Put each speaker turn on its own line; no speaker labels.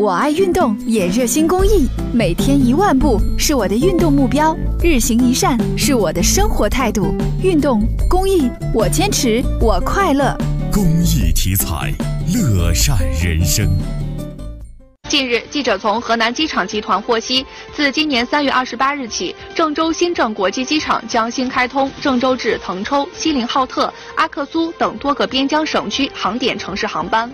我爱运动，也热心公益。每天一万步是我的运动目标，日行一善是我的生活态度。运动公益，我坚持，我快乐。
公益题材，乐善人生。
近日，记者从河南机场集团获悉，自今年三月二十八日起，郑州新郑国际机场将新开通郑州至腾冲、锡林浩特、阿克苏等多个边疆省区航点城市航班。